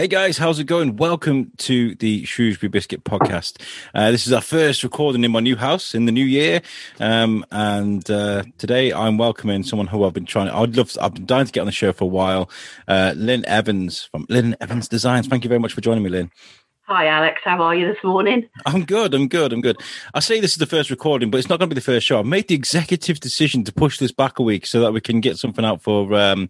Hey guys, how's it going? Welcome to the Shrewsbury Biscuit podcast. Uh, this is our first recording in my new house in the new year, um, and uh, today I'm welcoming someone who I've been trying. I'd love. I've been dying to get on the show for a while. Uh, Lyn Evans from Lyn Evans Designs. Thank you very much for joining me, Lyn. Hi, Alex. How are you this morning? I'm good. I'm good. I'm good. I say this is the first recording, but it's not going to be the first show. I've made the executive decision to push this back a week so that we can get something out for. Um,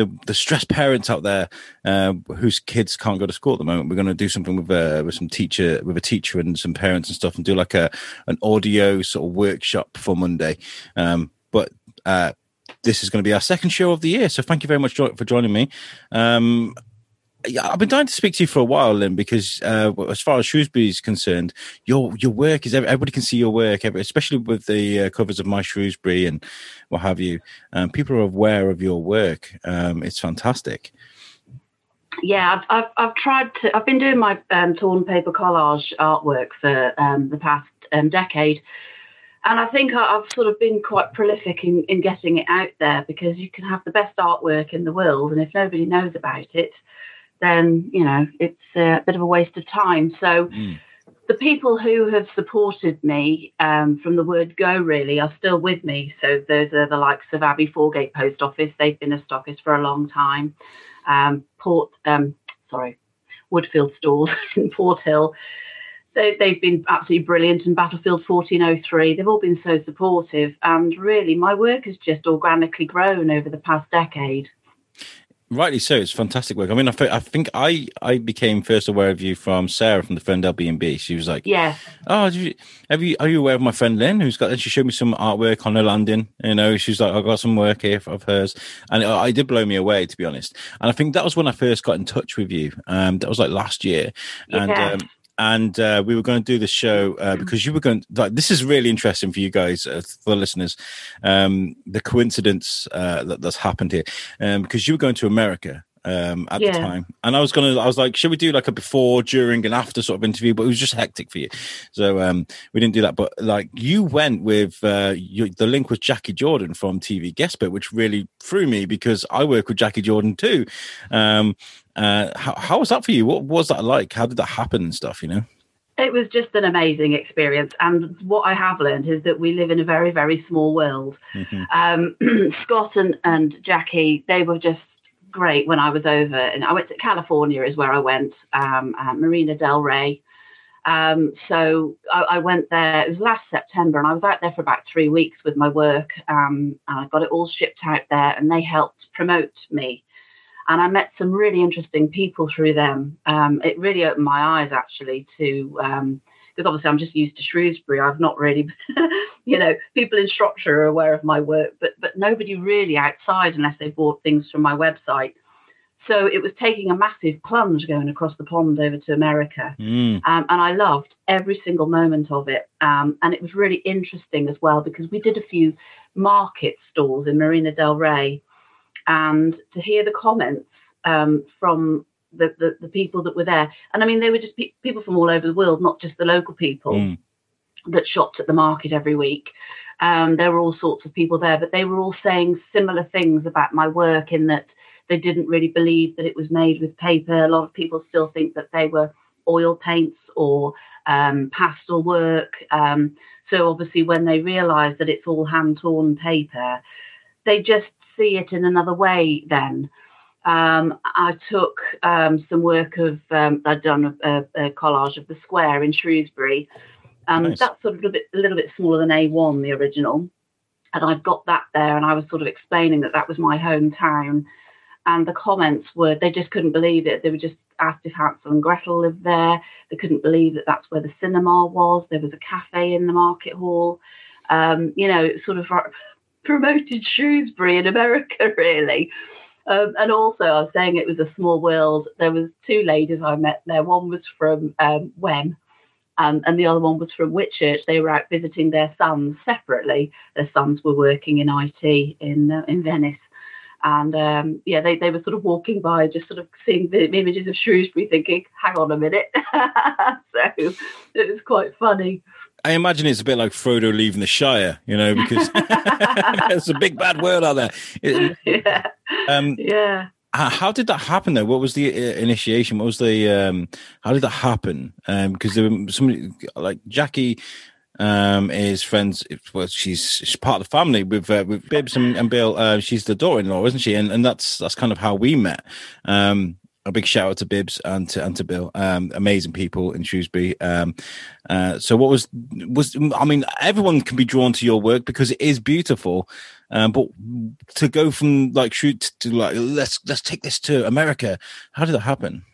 the the stressed parents out there uh, whose kids can't go to school at the moment. We're going to do something with uh, with some teacher with a teacher and some parents and stuff, and do like a an audio sort of workshop for Monday. Um, but uh, this is going to be our second show of the year, so thank you very much for joining me. Um, I've been dying to speak to you for a while, Lyn, because uh, as far as Shrewsbury is concerned, your your work is everybody can see your work, especially with the uh, covers of My Shrewsbury and what have you. Um, people are aware of your work. Um, it's fantastic. Yeah, I've, I've, I've tried to. I've been doing my um, torn paper collage artwork for um, the past um, decade, and I think I've sort of been quite prolific in, in getting it out there because you can have the best artwork in the world, and if nobody knows about it then you know it's a bit of a waste of time. So. Mm. The people who have supported me um, from the word go really are still with me. So those are the likes of Abbey Foregate Post Office. They've been a stockist for a long time. Um, Port, um, sorry, Woodfield Stores in Port Hill. They, they've been absolutely brilliant. And Battlefield 1403, they've all been so supportive. And really, my work has just organically grown over the past decade rightly so. It's fantastic work. I mean, I, th- I think I I became first aware of you from Sarah from the Ferndale B&B. She was like, "Yeah, oh, you, have you are you aware of my friend Lyn who's got?" And she showed me some artwork on her landing. You know, she's like, "I got some work here of hers," and it, it, did blow me away to be honest. And I think that was when I first got in touch with you. Um, that was like last year, yeah. and. Um, and uh, we were going to do the show uh, mm-hmm. because you were going. Like, this is really interesting for you guys, uh, for the listeners. Um, the coincidence uh, that that's happened here, um, because you were going to America um, at yeah. the time, and I was gonna. I was like, should we do like a before, during, and after sort of interview? But it was just hectic for you, so um, we didn't do that. But like, you went with uh, you, the link was Jackie Jordan from TV Guest Bit, which really threw me because I work with Jackie Jordan too. Um, uh, how, how was that for you? What was that like? How did that happen and stuff, you know? It was just an amazing experience. And what I have learned is that we live in a very, very small world. Mm-hmm. Um, Scott and, and Jackie, they were just great when I was over. And I went to California, is where I went, um, Marina Del Rey. Um, so I, I, went there, it was last September, and I was out there for about three weeks with my work. Um, and I got it all shipped out there, and they helped promote me and I met some really interesting people through them. Um, it really opened my eyes actually to because obviously I'm just used to Shrewsbury. I've not really, you know, people in Shropshire are aware of my work, but but nobody really outside unless they bought things from my website. So it was taking a massive plunge going across the pond over to America, mm. um, and I loved every single moment of it. Um, and it was really interesting as well because we did a few market stalls in Marina Del Rey and to hear the comments um, from the, the, the, people that were there. And I mean, they were just pe- people from all over the world, not just the local people mm. that shopped at the market every week. Um, there were all sorts of people there, but they were all saying similar things about my work in that they didn't really believe that it was made with paper. A lot of people still think that they were oil paints or um, pastel work. Um, so obviously, when they realise that it's all hand torn paper, they just see it in another way then. Um, I took um, some work of, um, I'd done a, a, collage of the square in Shrewsbury. Um, nice. That's sort of a, bit, a little bit smaller than A1, the original. And I've got that there, and I was sort of explaining that that was my hometown. And the comments were, they just couldn't believe it. They were just asked if Hansel and Gretel lived there. They couldn't believe that that's where the cinema was. There was a cafe in the market hall. Um, you know, sort of promoted Shrewsbury in America, really. Um, and also, I was saying it was a small world. There was two ladies I met there. One was from um, um, and the other one was from Whitchurch. They were out visiting their sons separately. Their sons were working in IT in uh, in Venice, and um, yeah, they, they were sort of walking by, just sort of seeing the images of Shrewsbury, thinking, "Hang on a minute." so it was quite funny. I imagine it's a bit like Frodo leaving the Shire, you know, because it's a big bad world out there. It, yeah. Um, yeah. how did that happen though? What was the uh, initiation? What was the um, how did that happen? Because um, there were somebody like Jackie um, is friends. Well, she's, she's part of the family with uh, with Bibbs and, and Bill. Uh, she's the daughter-in-law, isn't she? And and that's that's kind of how we met. Um, a big shout out to Bibbs and to and to Bill. Um, amazing people in Shrewsbury. Um, uh, so what was was I mean, everyone can be drawn to your work because it is beautiful. Um, but to go from like shoot to like let's let's take this to America, how did that happen?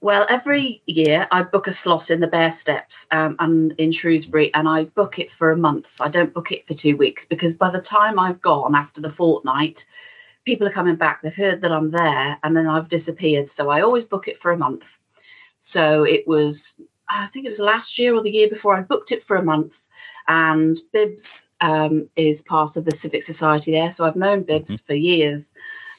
Well, every year I book a slot in the Bear Steps um, and in Shrewsbury, and I book it for a month. I don't book it for two weeks because by the time I've gone after the fortnight, people are coming back. They've heard that I'm there, and then I've disappeared. So I always book it for a month. So it was, I think it was last year or the year before, I booked it for a month, and Bibbs um, is part of the Civic Society there. So I've known Bibbs mm-hmm. for years.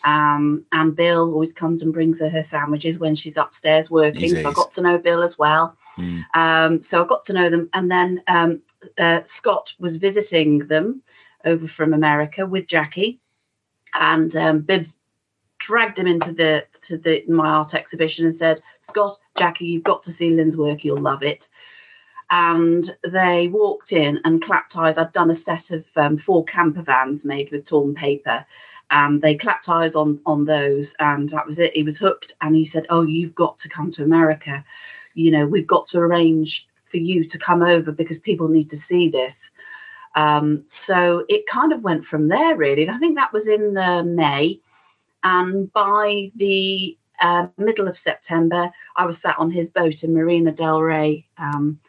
Um, and Bill always comes and brings her her sandwiches when she's upstairs working. So I got to know Bill as well. Mm. Um, so I got to know them. And then um, uh, Scott was visiting them over from America with Jackie. And um, Bibbs dragged him into the to the my art exhibition and said, Scott, Jackie, you've got to see Lyn's work. You'll love it. And they walked in and clapped eyes. I'd done a set of um, four camper vans made with torn paper and they clapped eyes on on those and that was it he was hooked and he said oh you've got to come to america you know we've got to arrange for you to come over because people need to see this um, so it kind of went from there really And i think that was in uh, may and by the uh, middle of september i was sat on his boat in marina del rey um,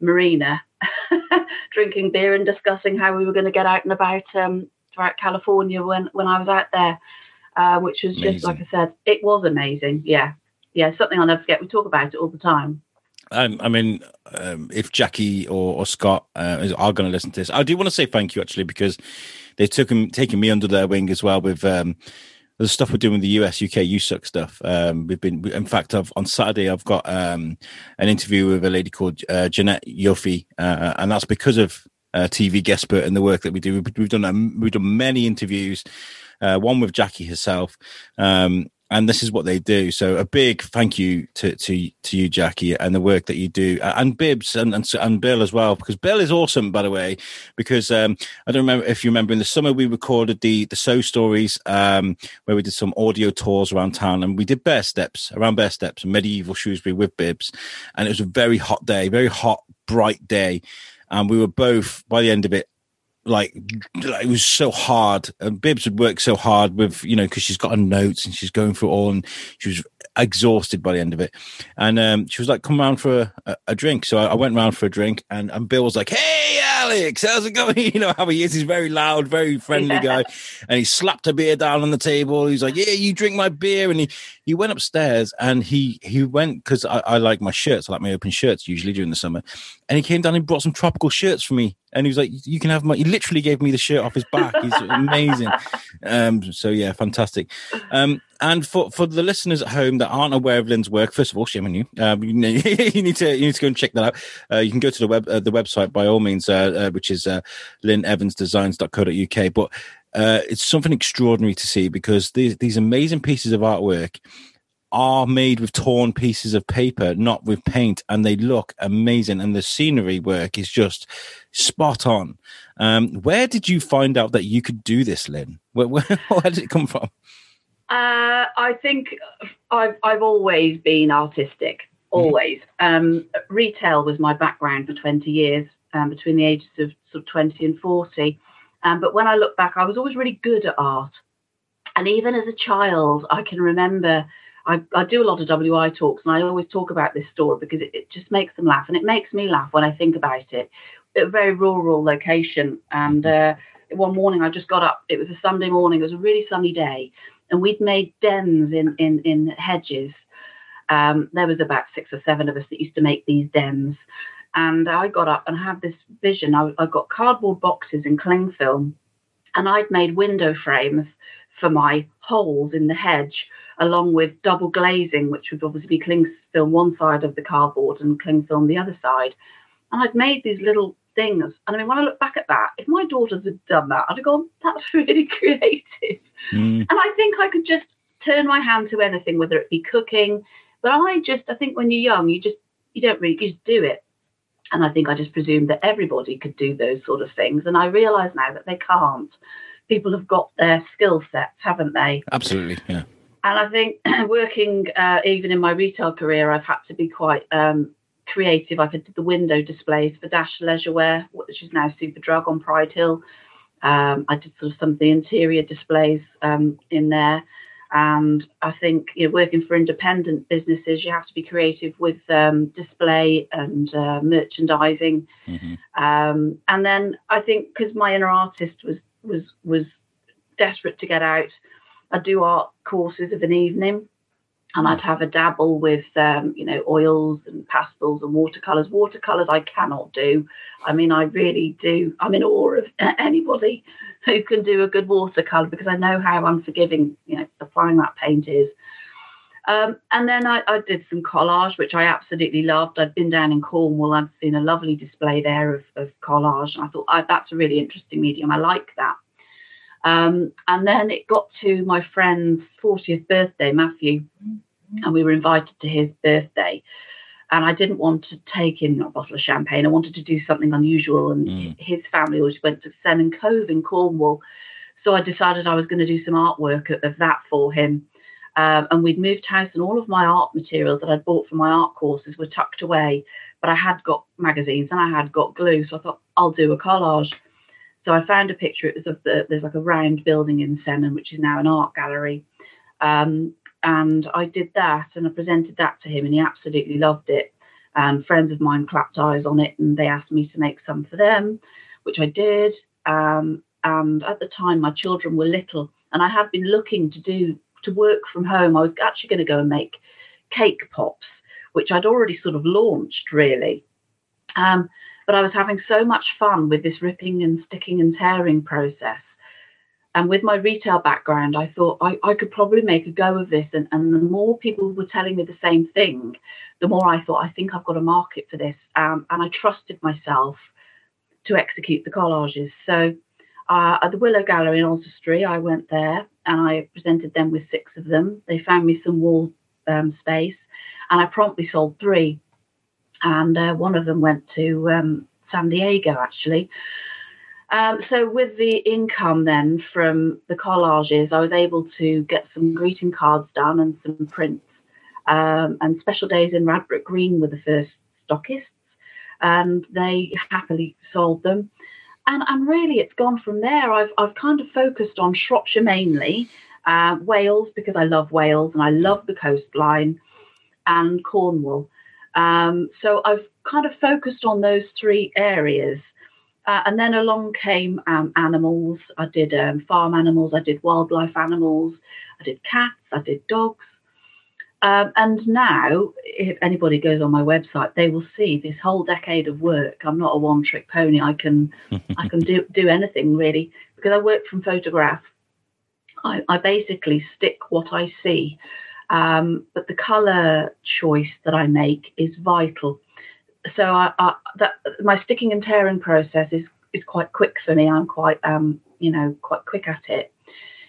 marina drinking beer and discussing how we were going to get out and about um, throughout California when when I was out there, uh, which was amazing. just like I said, it was amazing. Yeah, yeah, something I'll never forget. We talk about it all the time. Um, I mean, um, if Jackie or, or Scott uh, are going to listen to this, I do want to say thank you actually because they took him, taken me under their wing as well with um, the stuff we're doing with the US, UK, USUC stuff. Um, we've been, in fact, I've, on Saturday I've got um, an interview with a lady called uh, Jeanette Yoffie, uh, and that's because of uh, TV guest spurt and the work that we do. We've, we've done um, we've done many interviews, uh, one with Jackie herself, um, and this is what they do. So a big thank you to to to you, Jackie, and the work that you do, and Bibbs and and, and Bill as well, because Bill is awesome, by the way. Because um, I don't remember if you remember in the summer we recorded the the So Stories, um, where we did some audio tours around town, and we did Bear Steps around Bear Steps, medieval Shrewsbury with Bibbs, and it was a very hot day, very hot, bright day and we were both by the end of it like it was so hard and Bibbs would work so hard with you know because she's got her notes and she's going through all and she was exhausted by the end of it. And um, she was like come round for a, a drink. So I, I, went round for a drink and, and Bill was like hey Alex how's it going? You know how he is. He's very loud very friendly yeah. guy. And he slapped a beer down on the table. He's like yeah you drink my beer. And he he went upstairs and he he went because I, I like my shirts. I like my open shirts usually during the summer. And he came down and brought some tropical shirts for me and he was like, "You can have my." He literally gave me the shirt off his back. He's amazing. Um, so yeah, fantastic. Um, and for for the listeners at home that aren't aware of Lyn's work, first of all, shame on you. Um, you, need, you, need to you need to go and check that out. Uh, you can go to the web uh, the website by all means, uh, uh which is uh, lynevansdesigns.co.uk. But uh, it's something extraordinary to see because these these amazing pieces of artwork are made with torn pieces of paper, not with paint, and they look amazing. And the scenery work is just spot on. Um, where did you find out that you could do this, Lyn? Where, where, where did it come from? Uh, I think I've I've always been artistic. Mm-hmm. Always. Um, retail was my background for 20 years, um, between the ages of sort of 20 and 40. Um, but when I look back, I was always really good at art. And even as a child, I can remember I, I, do a lot of WI talks and I always talk about this story because it, it, just makes them laugh and it makes me laugh when I think about it. A very rural location. And uh, one morning I just got up. It was a Sunday morning. It was a really sunny day. And we'd made dens in, in, in hedges. Um, there was about six or seven of us that used to make these dens. And I got up and had this vision. I, I got cardboard boxes and cling film and I'd made window frames for my holes in the hedge along with double glazing, which would obviously be cling film one side of the cardboard and cling film the other side. And I'd made these little things. And I mean, when I look back at that, if my daughters had done that, I'd have gone, that's really creative. Mm. And I think I could just turn my hand to anything, whether it be cooking. But I just, I think when you're young, you just, you don't really, you just do it. And I think I just presumed that everybody could do those sort of things. And I realise now that they can't. People have got their skill sets, haven't they? Absolutely, yeah. And I think working uh, even in my retail career, I've had to be quite um, creative. I've had the window displays for Dash Leisurewear, which is now Superdrug on Pride Hill. Um, I did sort of some of the interior displays um, in there. And I think you know, working for independent businesses, you have to be creative with um, display and uh, merchandising. Mm-hmm. Um, and then I think because my inner artist was was was desperate to get out, I do art courses of an evening and I'd have a dabble with, um, you know, oils and pastels and watercolors. Watercolors I cannot do. I mean, I really do. I'm in awe of anybody who can do a good watercolor because I know how unforgiving, you know, applying that paint is. Um, and then I, I, did some collage, which I absolutely loved. I'd been down in Cornwall. I'd seen a lovely display there of, of collage. And I thought, oh, that's a really interesting medium. I like that. Um, and then it got to my friend's 40th birthday, Matthew, mm-hmm. and we were invited to his birthday. And I didn't want to take him a bottle of champagne. I wanted to do something unusual. And mm. his family always went to Sennen Cove in Cornwall. So I decided I was going to do some artwork of, of that for him. Um, and we'd moved house, and all of my art materials that I'd bought for my art courses were tucked away. But I had got magazines and I had got glue. So I thought, I'll do a collage. So I found a picture. It was of the there's like a round building in Sennen, which is now an art gallery. Um, and I did that and I presented that to him, and he absolutely loved it. And friends of mine clapped eyes on it, and they asked me to make some for them, which I did. Um, and at the time, my children were little, and I had been looking to do to work from home. I was actually going to go and make cake pops, which I'd already sort of launched, really. Um, but I was having so much fun with this ripping and sticking and tearing process. And with my retail background, I thought I, I could probably make a go of this. And, and the more people were telling me the same thing, the more I thought, I think I've got a market for this. Um, and I trusted myself to execute the collages. So uh, at the Willow Gallery in Oswestry, I went there and I presented them with six of them. They found me some wall um, space and I promptly sold three and uh, one of them went to um, San Diego actually. Um, so with the income then from the collages, I was able to get some greeting cards done and some prints. Um, and Special Days in Radbrook Green were the first stockists, and they happily sold them. And, and really, it's gone from there. I've, I've kind of focused on Shropshire mainly, uh, Wales because I love Wales and I love the coastline, and Cornwall. Um, so I've kind of focused on those three areas. Uh, and then along came um, animals. I did um, farm animals, I did wildlife animals, I did cats, I did dogs. Um, and now, if anybody goes on my website, they will see this whole decade of work. I'm not a one-trick pony. I can, I can do do anything really because I work from photograph. I, I basically stick what I see um, but the color choice that I make is vital. So I, I, that, my sticking and tearing process is is quite quick for me. I'm quite um, you know quite quick at it.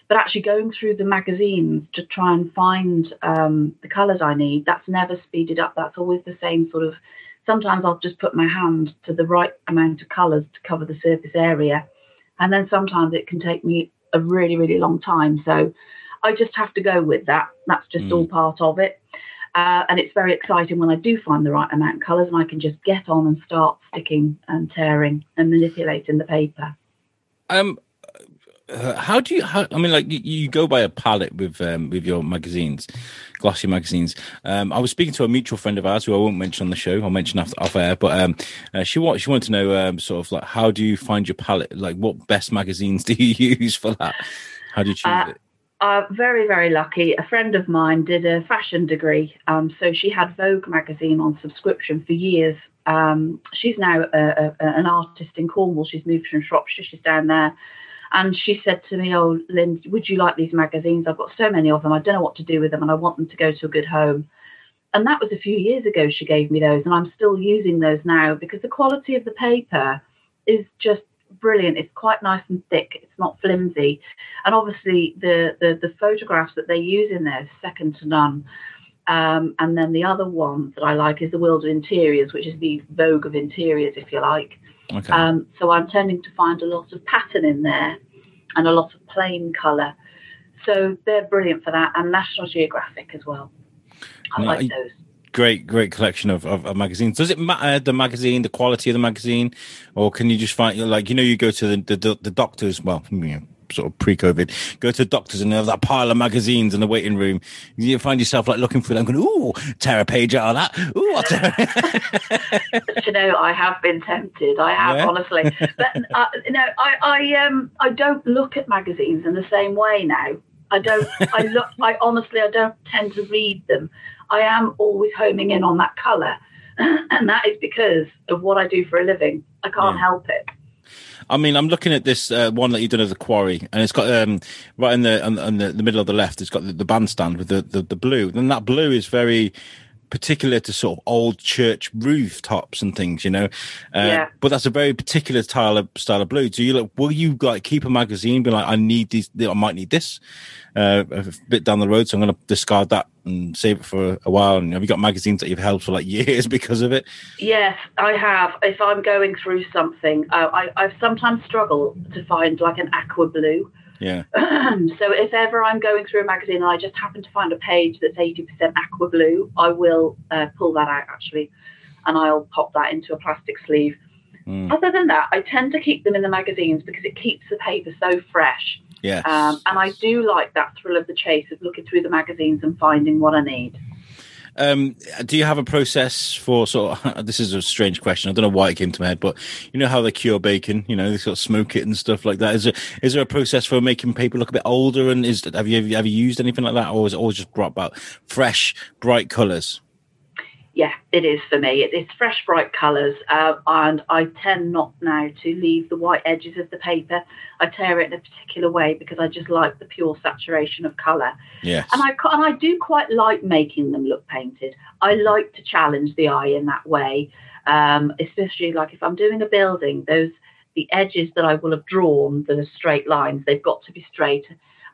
But actually going through the magazines to try and find um, the colours I need, that's never speeded up. That's always the same sort of. Sometimes I'll just put my hand to the right amount of colours to cover the surface area, and then sometimes it can take me a really really long time. So I just have to go with that. That's just mm. all part of it. Uh, and it's very exciting when I do find the right amount of colours and I can just get on and start sticking and tearing and manipulating the paper. Um, uh, how do you? How, I mean, like you, you, go by a palette with um, with your magazines, glossy magazines. Um, I was speaking to a mutual friend of ours who I won't mention on the show. I'll mention after off air, but um, uh, she want she wanted to know um, sort of like how do you find your palette? Like, what best magazines do you use for that? How do you choose uh, it? Very, very lucky. A friend of mine did a fashion degree, um, so she had Vogue magazine on subscription for years. Um, she's now a, a, an artist in Cornwall. She's moved from Shropshire. She's down there. And she said to me, Oh, Lyn, would you like these magazines? I've got so many of them. I don't know what to do with them, and I want them to go to a good home. And that was a few years ago she gave me those, and I'm still using those now because the quality of the paper is just brilliant. It's quite nice and thick. It's not flimsy, and obviously the the, the photographs that they use in there is second to none. Um, and then the other one that I like is the World of Interiors, which is the Vogue of Interiors, if you like. Okay. Um, so I'm tending to find a lot of pattern in there and a lot of plain colour. So they're brilliant for that, and National Geographic as well. I like those. Great, great collection of, of, of, magazines. Does it matter the magazine, the quality of the magazine, or can you just find like you know you go to the the, the doctors? Well, you know, sort of pre-COVID, go to the doctors and they have that pile of magazines in the waiting room. You find yourself like looking through them, going, "Ooh, tear a page out of that." Ooh, I'll tear. you know, I have been tempted. I have yeah. honestly, but uh, you know, I I um I don't look at magazines in the same way now. I don't. I look. I honestly, I don't tend to read them. I am always homing in on that colour, and that is because of what I do for a living. I can't yeah. help it. I mean, I'm looking at this uh, one that you've done as a quarry, and it's got um, right in the on, on the, the, middle of the left. It's got the, the bandstand with the, the, the blue, and that blue is very particular to sort of old church rooftops and things, you know. Uh, yeah. But that's a very particular style of style of blue. Do you like? Will you like keep a magazine? Be like, I need these. I might need this uh, a bit down the road, so I'm going to discard that and save it for a while. And have you got magazines that you've held for like years because of it? Yes, I have. If I'm going through something, uh, I, I've sometimes struggled to find like an aqua blue yeah. so if ever I'm going through a magazine and I just happen to find a page that's 80% aqua blue, I will uh, pull that out actually, and I'll pop that into a plastic sleeve. Mm. Other than that, I tend to keep them in the magazines because it keeps the paper so fresh. Yeah. Um, and I do like that thrill of the chase of looking through the magazines and finding what I need. Um, do you have a process for sort of, this is a strange question. I don't know why it came to my head, but you know how they cure bacon, you know, they sort of smoke it and stuff like that. Is there, is there a process for making paper look a bit older? And is, have you, have you used anything like that? Or is it always just brought about fresh, bright colors? Yeah, it is for me. It, it's fresh, bright colours, uh, and I tend not now to leave the white edges of the paper. I tear it in a particular way because I just like the pure saturation of colour. Yes. And I and I do quite like making them look painted. I like to challenge the eye in that way, um, especially like if I'm doing a building, those the edges that I will have drawn that are straight lines, they've got to be straight,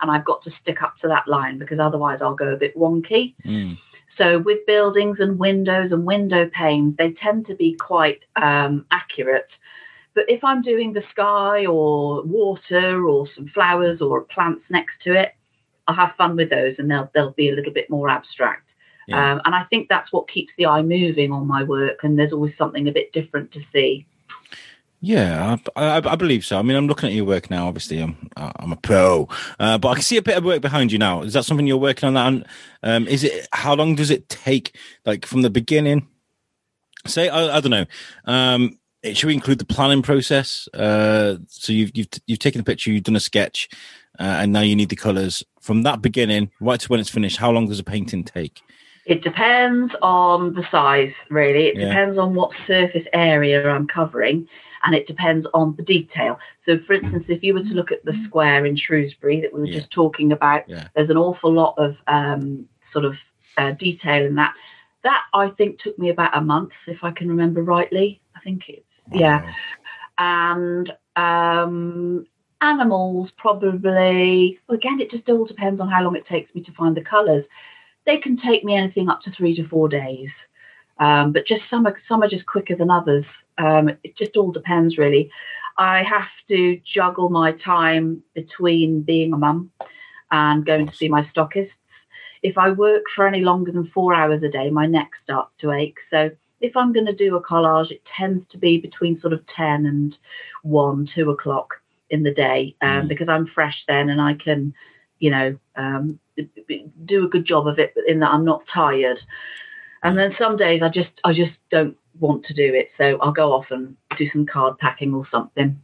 and I've got to stick up to that line because otherwise I'll go a bit wonky. Mm. So with buildings and windows and window panes, they tend to be quite um, accurate. But if I'm doing the sky or water or some flowers or plants next to it, I'll have fun with those and they'll they'll be a little bit more abstract. Yeah. Um, and I think that's what keeps the eye moving on my work. And there's always something a bit different to see. Yeah, I, I, I, believe so. I mean, I'm looking at your work now. Obviously, I'm I'm a pro, uh, but I can see a bit of work behind you now. Is that something you're working on? That and um, is it? How long does it take? Like from the beginning? Say, I, I don't know. Um, should we include the planning process? Uh, so you've you've you've taken a picture, you've done a sketch, uh, and now you need the colours. From that beginning right to when it's finished, how long does a painting take? It depends on the size, really. It yeah. depends on what surface area I'm covering and it depends on the detail. So, for instance, if you were to look at the square in Shrewsbury that we were yeah. just talking about, yeah. there's an awful lot of um, sort of uh, detail in that. That I think took me about a month, if I can remember rightly. I think it's wow. yeah, and um, animals probably. Well, again, it just all depends on how long it takes me to find the colours. They can take me anything up to three to four days. Um, but just some are some are just quicker than others. Um, it just all depends, really. I have to juggle my time between being a mum and going to see my stockists. If I work for any longer than four hours a day, my neck starts to ache. So if I'm going to do a collage, it tends to be between sort of 10 and 1, 2 o'clock in the day um, mm. because I'm fresh then and I can, you know, um, do a good job of it in that I'm not tired. And then some days I just I just don't want to do it, so I'll go off and do some card packing or something.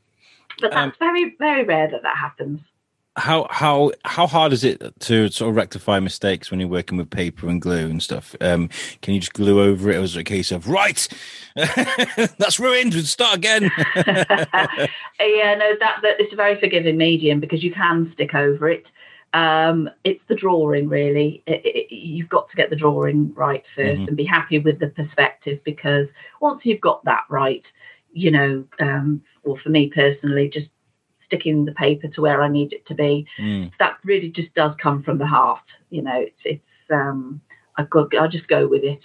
But that's um, very very rare that that happens. How how how hard is it to sort of rectify mistakes when you're working with paper and glue and stuff? Um, can you just glue over it, or is it a case of right, that's ruined, start again? yeah, no, that, that it's a very forgiving medium because you can stick over it. Um, it's the drawing, really. It, it, you've got to get the drawing right 1st mm-hmm. and be happy with the perspective because once you've got that right, you know, um, or for me personally, just sticking the paper to where I need it to be. Mm. That really just does come from the heart. You know, it's it's um, I go I just go with it.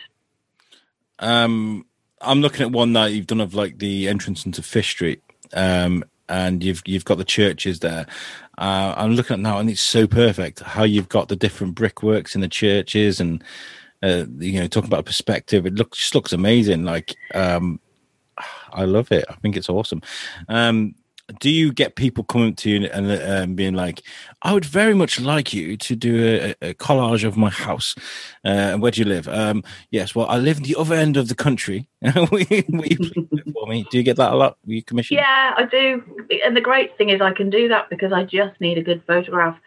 Um, I'm looking at one that you've done of like the entrance into Fish Street. Um, and you've you've got the churches there. Uh, I'm looking at now, and it's so perfect how you've got the different brickworks in the churches, and uh, you know, talking about perspective, it looks just looks amazing. Like, um, I love it. I think it's awesome. Um, do you get people coming to you and um, being like, "I would very much like you to do a, a collage of my house"? Uh, where do you live? Um, yes, well, I live in the other end of the country. will, you, will you for me? Do you get that a lot? Will you commission? Yeah, I do. And the great thing is, I can do that because I just need a good photograph.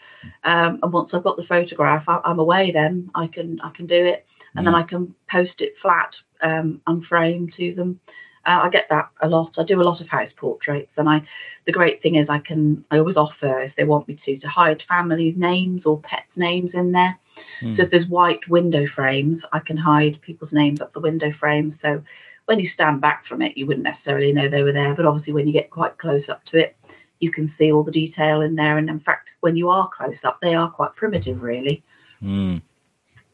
Um, and once I've got the photograph, I, am away. Then I can I can do it, and mm. then I can post it flat, um, frame to them. Uh, I get that a lot. I do a lot of house portraits, and I. The great thing is, I can. I always offer, if they want me to, to hide families' names or pets' names in there. Mm. So if there's white window frames, I can hide people's names up the window frames. So when you stand back from it, you wouldn't necessarily know they were there. But obviously, when you get quite close up to it, you can see all the detail in there. And in fact, when you are close up, they are quite primitive, really. Mm.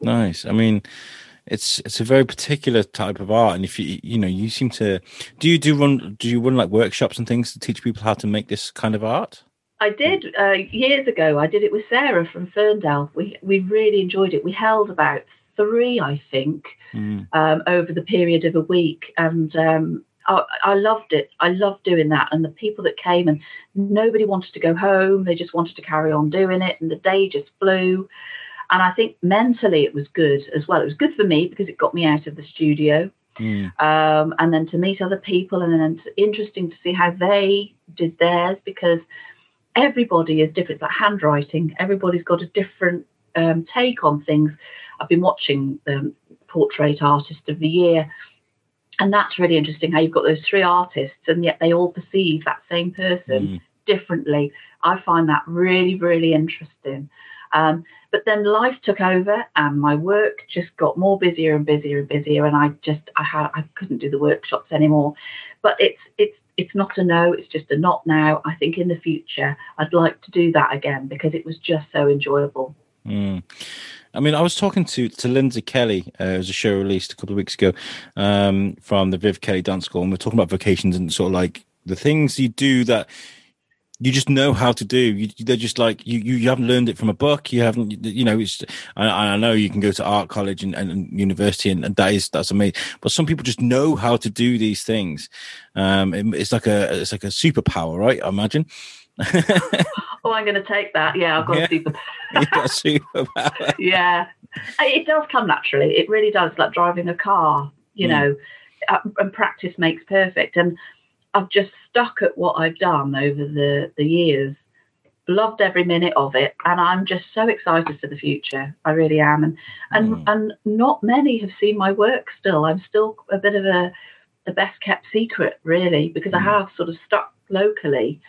Nice. I mean, it's it's a very particular type of art and if you you know you seem to do you do run do you run like workshops and things to teach people how to make this kind of art i did uh, years ago i did it with sarah from ferndale we we really enjoyed it we held about three i think mm. um, over the period of a week and um, I, I loved it. I loved doing that. And the people that came and nobody wanted to go home. They just wanted to carry on doing it. And the day just flew. And I think mentally it was good as well. It was good for me because it got me out of the studio. Mm. Um, and then to meet other people, and then it's interesting to see how they did theirs because everybody is different. It's like handwriting, everybody's got a different um, take on things. I've been watching the Portrait Artist of the Year, and that's really interesting how you've got those three artists, and yet they all perceive that same person mm. differently. I find that really, really interesting. Um, but then life took over, and my work just got more busier and busier and busier, and I just I had I couldn't do the workshops anymore. But it's it's it's not a no, it's just a not now. I think in the future I'd like to do that again because it was just so enjoyable. Mm. I mean, I was talking to to Lindsay Kelly. Uh, it was a show released a couple of weeks ago um, from the Viv Kelly Dance School, and we're talking about vocations and sort of like the things you do that you just know how to do. You, they're just like you, you. You haven't learned it from a book. You haven't. You know. It's. I, I know you can go to art college and, and university, and, and, that is that's amazing. But some people just know how to do these things. Um, it, it's like a it's like a superpower, right? I imagine. oh, I'm going to take that. Yeah, I've got yeah. a superpower. you got a superpower. yeah, it does come naturally. It really does. Like driving a car. You mm. know, uh, and practice makes perfect. And I've just stuck at what I've done over the, the years, loved every minute of it, and I'm just so excited for the future. I really am. And and mm. and not many have seen my work still. I'm still a bit of a the best kept secret, really, because mm. I have sort of stuck locally.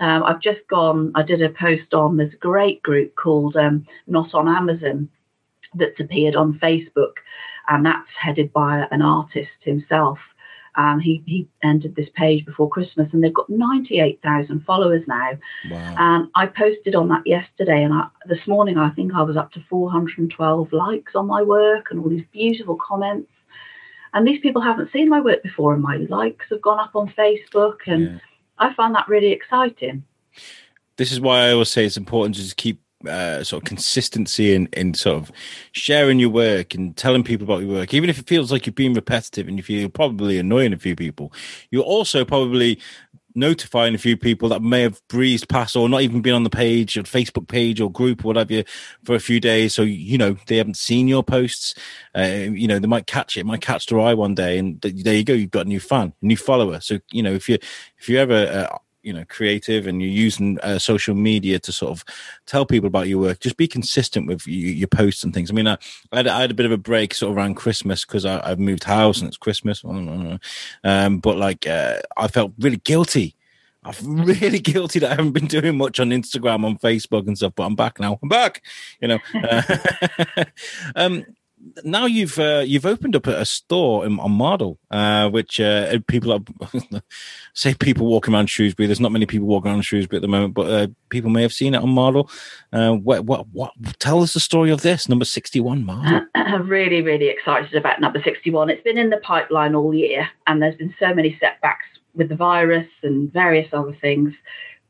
Um, I've just gone, I did a post on this great group called um, Not on Amazon that's appeared on Facebook, and that's headed by an artist himself. Um, he, he entered this page before Christmas and they've got 98,000 followers now. Wow. And I posted on that yesterday and I, this morning I think I was up to 412 likes on my work and all these beautiful comments. And these people haven't seen my work before and my likes have gone up on Facebook and yeah. I find that really exciting. This is why I always say it's important to just keep uh, sort of consistency in, in sort of sharing your work and telling people about your work, even if it feels like you're being repetitive and you feel probably annoying a few people, you're also probably notifying a few people that may have breezed past or not even been on the page or Facebook page or group or whatever for a few days. So, you know, they haven't seen your posts. Uh, you know, they might catch it, might catch their eye one day. And th- there you go. You've got a new fan, new follower. So, you know, if you, if you ever, uh, you know creative and you're using uh, social media to sort of tell people about your work just be consistent with you, your posts and things i mean I, I, had, I, had, a bit of a break sort of around christmas because i've moved house and it's christmas um, but like uh, i felt really guilty I'm really guilty that I haven't been doing much on Instagram, on Facebook, and stuff. But I'm back now. I'm back. You know. Um, now you've uh, you've opened up a, store in, on Mardol, uh, which uh, people are say people walking around Shrewsbury. There's not many people walking around Shrewsbury at the moment, but uh, people may have seen it on Mardol. Uh, what, what what tell us the story of this number sixty one Mardol? Really really excited about number sixty one. It's been in the pipeline all year, and there's been so many setbacks with the virus and various other things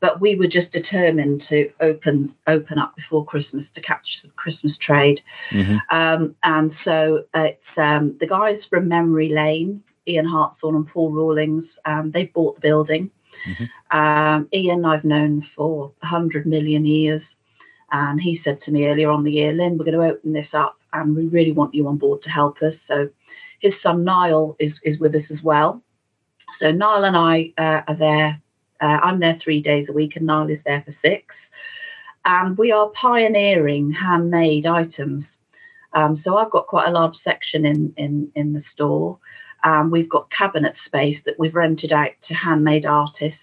but we were just determined to open open up before Christmas to catch the Christmas trade. Mm-hmm. Um, and so it's um, the guys from Memory Lane, Ian Hartshorn and Paul Rawlings. Um, they bought the building. Mm-hmm. Um, Ian, I've known for hundred million years, and he said to me earlier on the year, "Lyn, we're going to open this up, and we really want you on board to help us." So his son Niall is is with us as well. So Niall and I uh, are there uh, I'm there three days a week, and Niall is there for six. And we are pioneering handmade items. Um, so I've got quite a large section in in in the store. Um, we've got cabinet space that we've rented out to handmade artists.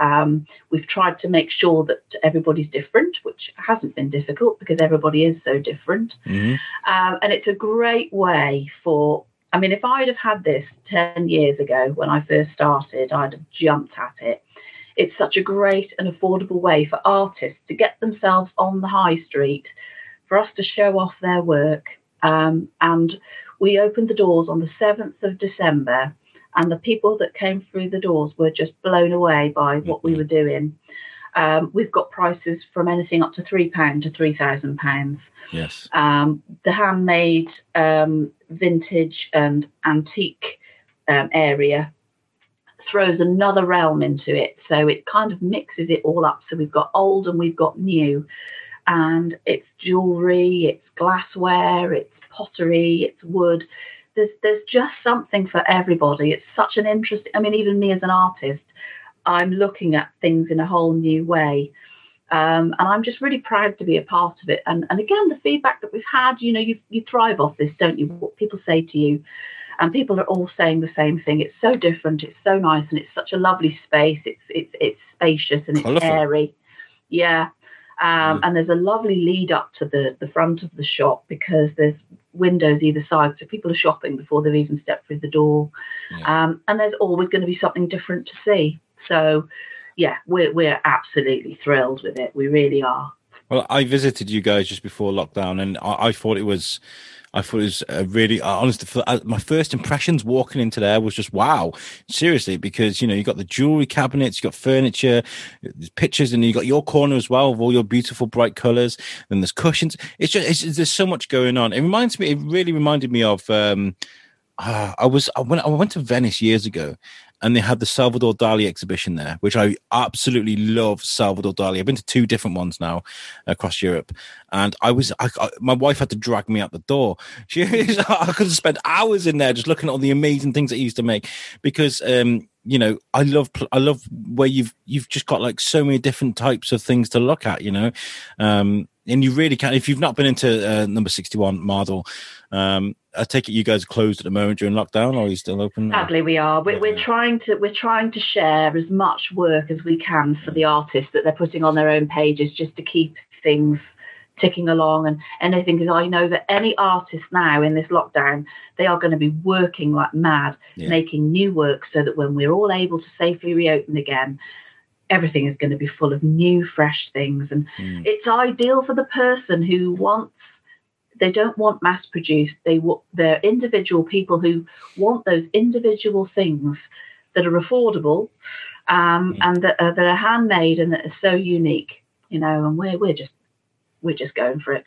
Um, we've tried to make sure that everybody's different, which hasn't been difficult because everybody is so different. Mm-hmm. Um, and it's a great way for I mean, if I'd have had this 10 years ago when I first started, I'd have jumped at it. It's such a great and affordable way for artists to get themselves on the high street, for us to show off their work. Um, and we opened the doors on the 7th of December, and the people that came through the doors were just blown away by what we were doing. Um, we've got prices from anything up to £3 to £3,000. Yes. Um, the handmade, um, vintage, and antique um, area throws another realm into it. So it kind of mixes it all up. So we've got old and we've got new. And it's jewelry, it's glassware, it's pottery, it's wood. There's there's just something for everybody. It's such an interesting I mean, even me as an artist, I'm looking at things in a whole new way. Um, and I'm just really proud to be a part of it. And, and again, the feedback that we've had, you know, you, you thrive off this, don't you? What people say to you and people are all saying the same thing. It's so different. It's so nice, and it's such a lovely space. It's it's it's spacious and it's Colourful. airy. Yeah, um, mm. and there's a lovely lead up to the the front of the shop because there's windows either side, so people are shopping before they've even stepped through the door. Yeah. Um, and there's always going to be something different to see. So, yeah, we're we're absolutely thrilled with it. We really are. Well, I visited you guys just before lockdown, and I, I thought it was I thought it was a really honest. Uh, my first impressions walking into there was just wow, seriously, because you know you got the jewelry cabinets, you got furniture, there's pictures, and you got your corner as well with all your beautiful bright colors. And there's cushions. It's just it's, there's so much going on. It reminds me. It really reminded me of. Um, uh, I was when I went to Venice years ago, and they had the Salvador Dali exhibition there, which I absolutely love. Salvador Dali. I've been to two different ones now across Europe, and I was I, I, my wife had to drag me out the door. She I could have spent hours in there just looking at all the amazing things that he used to make because um, you know I love I love where you've you've just got like so many different types of things to look at. You know, um, and you really can if you've not been into uh, number 61 Mardol um, I take it you guys are closed at the moment during lockdown, or are you still open? Sadly, we are. We're, we're, trying to we're trying to share as much work as we can for the artists that they're putting on their own pages, just to keep things ticking along. And anything because I know that any artist now in this lockdown, they are going to be working like mad, yeah. making new work, so that when we're all able to safely reopen again, everything is going to be full of new, fresh things. And mm. it's ideal for the person who wants they don't want mass produced. They want, they're individual people who want those individual things that are affordable um, mm. and that are, that are handmade and that are so unique. You know, and we're we're just we're just going for it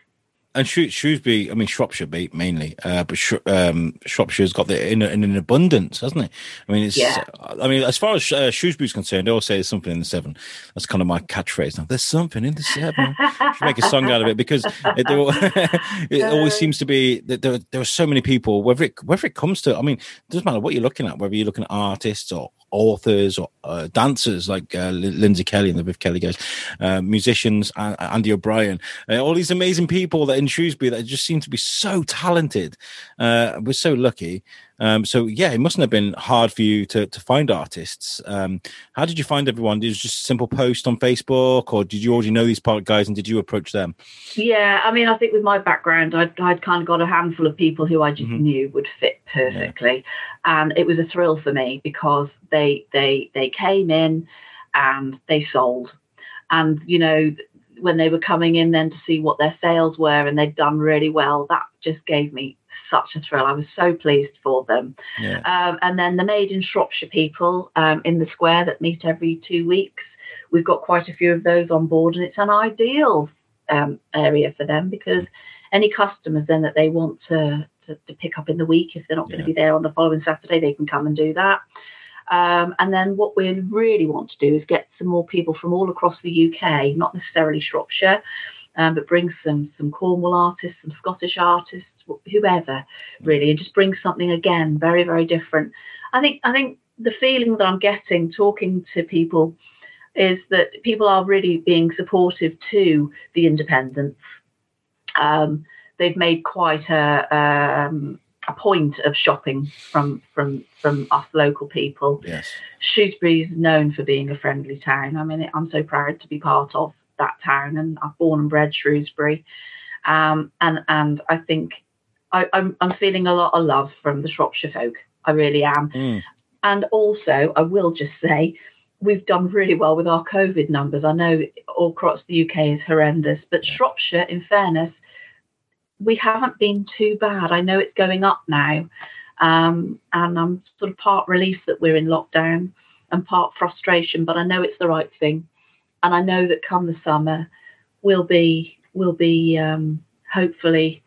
and Shrewsbury, I mean Shropshire beat mainly, uh, but Sh- um, Shropshire's got the in, in, an abundance, hasn't it? I mean, it's. Yeah. I mean, as far as uh, Shrewsbury's concerned, they always say there's something in the Severn. That's kind of my catchphrase now. There's something in the Severn. Should make a song out of it because it, it always seems to be that there, there are so many people. Whether it whether it comes to, I mean, it doesn't matter what you're looking at. Whether you're looking at artists or authors or uh, dancers like uh, Lindsay Kelly and the Viv Kelly guys, uh, musicians, Andy O'Brien, uh, all these amazing people that in Shrewsbury that just seem to be so talented. Uh, we're so lucky. Um, so yeah, it mustn't have been hard for you to to find artists. Um, how did you find everyone? Did you just a simple post on Facebook, or did you already know these part guys and did you approach them? Yeah, I mean, I think with my background, I'd, I'd kind of got a handful of people who I just mm-hmm. knew would fit perfectly, yeah. and it was a thrill for me because they they they came in and they sold, and you know when they were coming in then to see what their sales were and they'd done really well, that just gave me such a thrill. I was so pleased for them. Yeah. Um, and then the Made in Shropshire people um, in the square that meet every two weeks, we've got quite a few of those on board, and it's an ideal um, area for them because any customers then that they want to, to, to pick up in the week, if they're not going to be there on the following Saturday, they can come and do that. Um, and then what we really want to do is get some more people from all across the UK, not necessarily Shropshire, um, but bring some some Cornwall artists, some Scottish artists, whoever really, and just bring something again very very different. I think I think the feeling that I'm getting talking to people is that people are really being supportive to the independents. Um, they've made quite a, um, a point of shopping from from from us local people. Yes. Shrewsbury is known for being a friendly town. I mean, I'm so proud to be part of that town, and I've born and bred Shrewsbury, um, and and I think I, am I'm, I'm feeling a lot of love from the Shropshire folk. I really am. Mm. And also, I will just say, we've done really well with our COVID numbers. I know all across the UK is horrendous, but Shropshire, in fairness, we haven't been too bad. I know it's going up now, um, and I'm sort of part relief that we're in lockdown and part frustration, but I know it's the right thing, and I know that come the summer, we'll be we'll be um, hopefully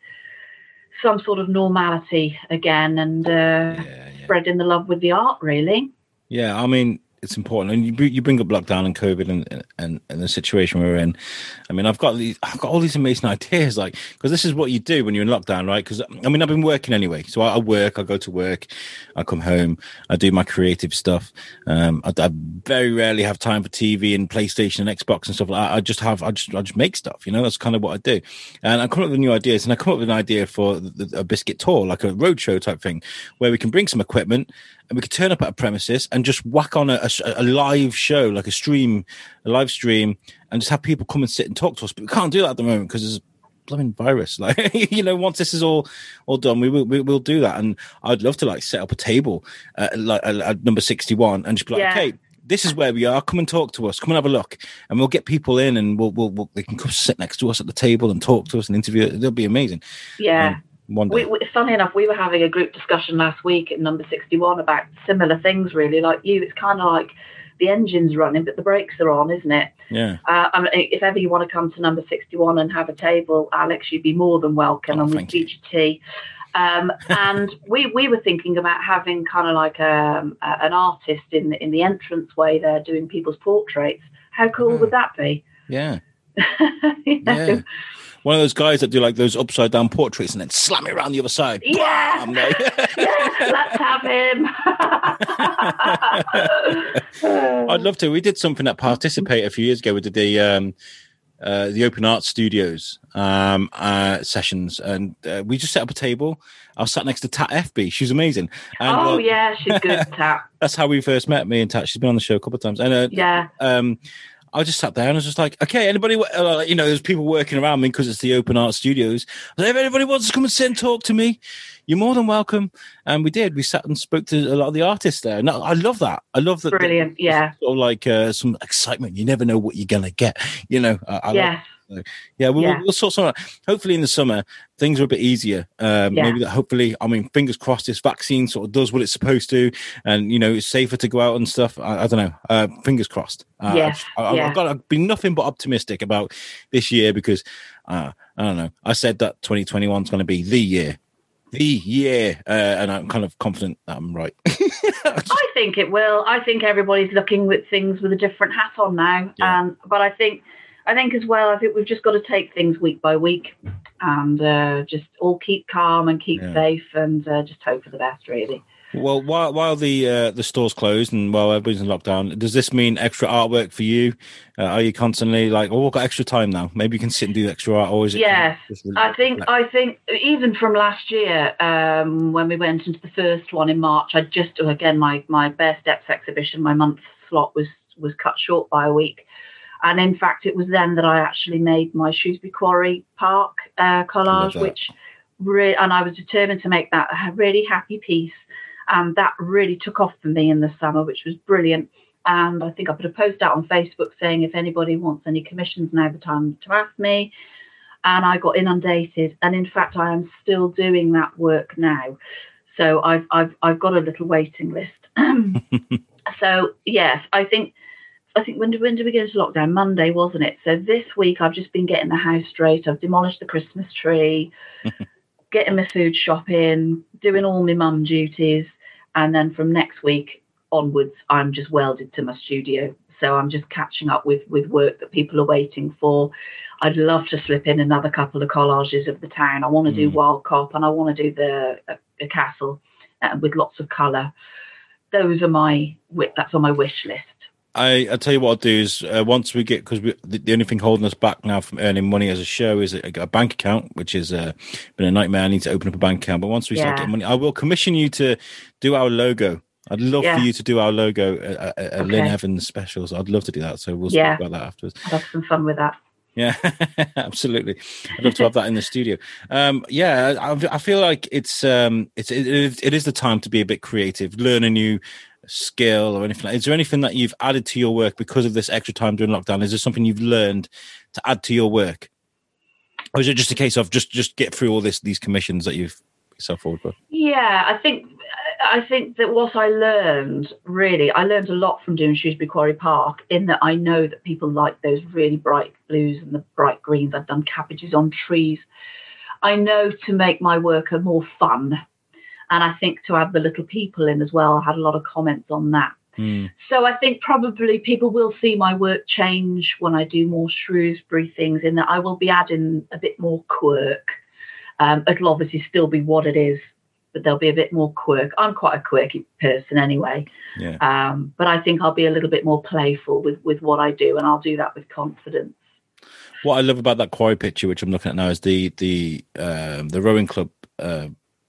some sort of normality again and uh, yeah, yeah. spreading the love with the art, really. Yeah, I mean, it's important. And you you bring up lockdown and COVID and, and and the situation we're in. I mean, I've got these, I've got all these amazing ideas, like because this is what you do when you're in lockdown, right? Because I mean, I've been working anyway, so I, I, work, I go to work, I come home, I do my creative stuff. Um, I, I, very rarely have time for TV and PlayStation and Xbox and stuff that. I just have, I just, I just make stuff. You know, that's kind of what I do. And I come up with new ideas, and I come up with an idea for a biscuit tour, like a roadshow type thing, where we can bring some equipment and we could turn up at a premises and just whack on a, a, a, live show, like a stream, a live stream, and just have people come and sit and talk to us. But we can't do that at the moment because there's a blooming virus. Like, you know, once this is all all done, we will we, will do that. And I'd love to like set up a table at, like at number sixty one and just be like, yeah. okay. This is where we are. Come and talk to us. Come and have a look, and we'll get people in, and we'll, we'll, we'll they can come sit next to us at the table and talk to us and interview. It'll be amazing. Yeah, um, one we, we, funny enough, we were having a group discussion last week at number 61 about similar things, really. Like you, it's kind of like the engine's running, but the brakes are on, isn't it? Yeah. Uh, I mean, if ever you want to come to number 61 and have a table, Alex, you'd be more than welcome. Oh, and we'd you tea. Um, and we we were thinking about having kind of like um, a, an artist in the, in the entrance way there doing people's portraits. How cool would that be? Yeah. you know? Yeah one of those guys that do like those upside down portraits and then slam it around the other side. Yeah, yeah let's have him. I'd love to. We did something that participate a few years ago. We did the um, uh, the Open Art Studios um, uh, sessions, and uh, we just set up a table. I was sat next to Tat FB. She's amazing. And, oh uh, yeah, she's good. Tat. that's how we first met. Me and Tat. She's been on the show a couple of times. And uh, yeah. Um, I just sat there and I was just like, okay, anybody, uh, you know, there's people working around me because it's the open art studios. If anybody wants to come and sit and talk to me, you're more than welcome. And we did. We sat and spoke to a lot of the artists there. And I love that. I love that. Brilliant. Yeah. Sort of like uh, some excitement. You never know what you're going to get. You know, I, I yeah. So, yeah, we'll, yeah. we'll sort some. Hopefully, in the summer, things are a bit easier. Um, yeah. Maybe that. Hopefully, I mean, fingers crossed, this vaccine sort of does what it's supposed to, and you know, it's safer to go out and stuff. I, I don't know. Uh, fingers crossed. Uh, yes. I, yeah. I've got to be nothing but optimistic about this year because uh, I don't know. I said that 2021 is going to be the year the year, uh, and I'm kind of confident that I'm right. I think it will. I think everybody's looking at things with a different hat on now, yeah. um, but I think I think as well, I think we've just got to take things week by week and uh, just all keep calm and keep yeah. safe and uh, just hope for the best, really. Well, while while the uh, the store's closed and while everybody's in lockdown, does this mean extra artwork for you? Uh, are you constantly like, oh, we've got extra time now? Maybe you can sit and do extra art, or is it? Yes, I think I think even from last year um, when we went into the first one in March, I just again my my Bear Steps exhibition, my month slot was was cut short by a week. And in fact, it was then that I actually made my Shrewsbury Quarry Park uh, collage, which re- and I was determined to make that a really happy piece. And that really took off for me in the summer, which was brilliant. And I think I put a post out on Facebook saying if anybody wants any commissions, now the time to ask me. And I got inundated. And in fact, I am still doing that work now. So I've I've I've got a little waiting list. so yes, I think I think when, when did we go into lockdown? Monday, wasn't it? So this week I've just been getting the house straight. I've demolished the Christmas tree, getting my food shopping, doing all my mum duties. And then from next week onwards, I'm just welded to my studio. So I'm just catching up with, with work that people are waiting for. I'd love to slip in another couple of collages of the town. I want to mm. do Wyle Cop and I want to do the, uh, the castle uh, with lots of colour. Those are my, that's on my wish list. I I tell you what I'll do is uh, once we get because the, the, only thing holding us back now from earning money as a show is a, a bank account, which has uh, been a nightmare. I need to open up a bank account, but once we yeah. start getting money, I will commission you to do our logo. I'd love yeah. for you to do our logo, uh, uh, okay. Lyn Evans specials. I'd love to do that. So we'll yeah. speak about that afterwards. I'd have some fun with that. Yeah, absolutely. I'd love to have that in the studio. Um, yeah, I, I, feel like it's um, it's it, it is the time to be a bit creative, learn a new skill or anything? Is there anything that you've added to your work because of this extra time during lockdown? Is there something you've learned to add to your work, or is it just a case of just just get through all this these commissions that you've yourself forward for? Yeah, I think I think that what I learned really, I learned a lot from doing Shrewsbury Quarry Park. In that I know that people like those really bright blues and the bright greens. I've done cabbages on trees. I know to make my work a more fun and I think to add the little people in as well, I had a lot of comments on that. Mm. So I think probably people will see my work change when I do more Shrewsbury things, in that I will be adding a bit more quirk. Um, it'll obviously still be what it is, but there'll be a bit more quirk. I'm quite a quirky person anyway, yeah. um, but I think I'll be a little bit more playful with with what I do, and I'll do that with confidence. What I love about that quarry picture, which I'm looking at now, is the the um, the rowing club uh,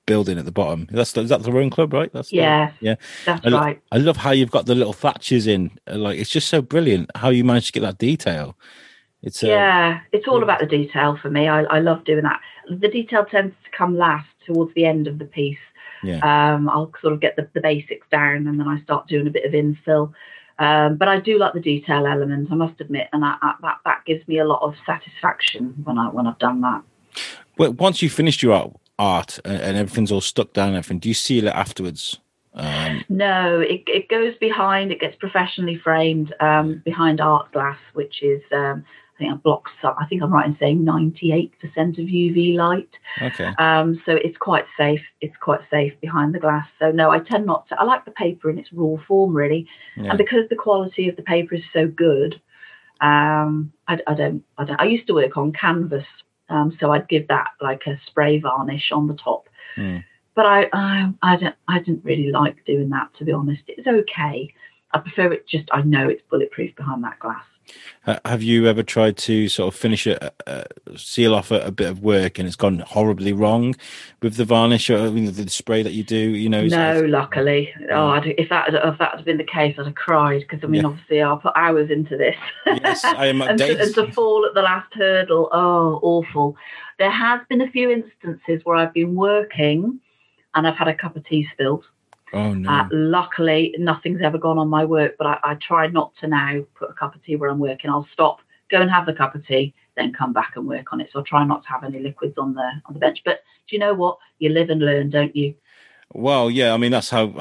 building at the bottom. That's is that the rowing club, right? That's yeah, the, yeah. That's I, right. I love how you've got the little thatches in. Like it's just so brilliant how you managed to get that detail. It's uh, yeah, it's all about the detail for me. I, I love doing that. The detail tends to come last towards the end of the piece. Yeah. Um, I'll sort of get the, the basics down and then I start doing a bit of infill. Um, but I do like the detail element, I must admit, and I, I, that that gives me a lot of satisfaction when I when I've done that. Well, once you have finished your art, art and everything's all stuck down everything, do you seal it afterwards? Um, no, it, it goes behind, it gets professionally framed um, behind art glass, which is, um, I think, blocks up, I think I'm right in saying 98% of UV light. Okay. Um, so it's quite safe. It's quite safe behind the glass. So no, I tend not to. I like the paper in its raw form, really. Yeah. And because the quality of the paper is so good, um, I, I, don't, I don't. I used to work on canvas um, so I'd give that like a spray varnish on the top. Mm. But I, I, I, don't, I didn't really like doing that, to be honest. It's okay. I prefer it just, I know it's bulletproof behind that glass. Have you ever tried to sort of finish a, a seal off a, a, bit of work and it's gone horribly wrong with the varnish or I mean, the spray that you do? You know, no, luckily. Oh, I'd, if that if that had been the case, I'd have cried because I mean, yeah. obviously, I put hours into this. Yes, I am and, to, and to fall at the last hurdle, oh, awful. There has been a few instances where I've been working and I've had a cup of tea spilled. Oh no! Uh, luckily, nothing's ever gone on my work, but I, I, try not to now put a cup of tea where I'm working. I'll stop, go and have the cup of tea, then come back and work on it. So I try not to have any liquids on the on the bench. But do you know what? You live and learn, don't you? Well, yeah. I mean, that's how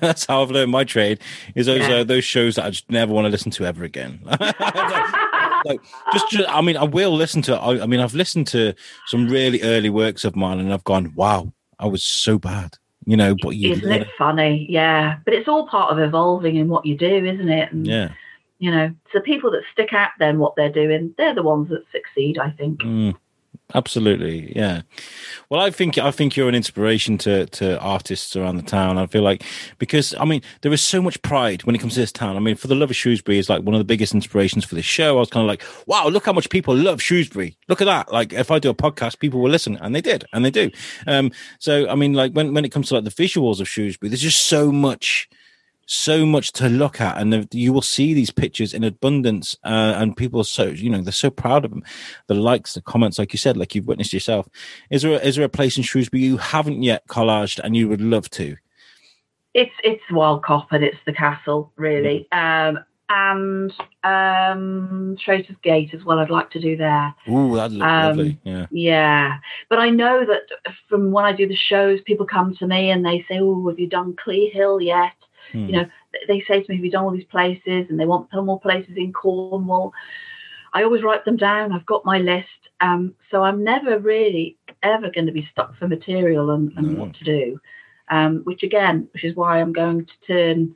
that's how I've learned my trade. Is those yeah. uh, those shows that I just never want to listen to ever again. like, just, just, I mean, I will listen to. I, I mean, I've listened to some really early works of mine, and I've gone, "Wow, I was so bad." You know, but you isn't it funny? Yeah, but it's all part of evolving in what you do, isn't it? And, yeah. You know, so people that stick out then what they're doing, they're the ones that succeed. I think. Mm. Absolutely, yeah. Well, I think I think you're an inspiration to to artists around the town. I feel like because I mean there is so much pride when it comes to this town. I mean, for the love of Shrewsbury is like one of the biggest inspirations for this show. I was kind of like, wow, look how much people love Shrewsbury. Look at that. Like if I do a podcast, people will listen, and they did, and they do. Um, so I mean, like when when it comes to like the visuals of Shrewsbury, there's just so much so much to look at and you will see these pictures in abundance uh, and people are so you know they're so proud of them the likes the comments like you said like you've witnessed yourself is there a, is there a place in shrewsbury you haven't yet collaged and you would love to it's it's Wyle Cop and it's the castle really mm-hmm. um and um Traitor's Gate as well. I'd like to do there. Ooh, that'd look um, lovely. Yeah. Yeah. But I know that from when I do the shows, people come to me and they say, Oh, have you done Clee Hill yet? Mm. You know, they say to me, "We've you done all these places?" And they want some more places in Cornwall. I always write them down. I've got my list, um, so I'm never really ever going to be stuck for material and, and no. what to do. Um, which again, which is why I'm going to turn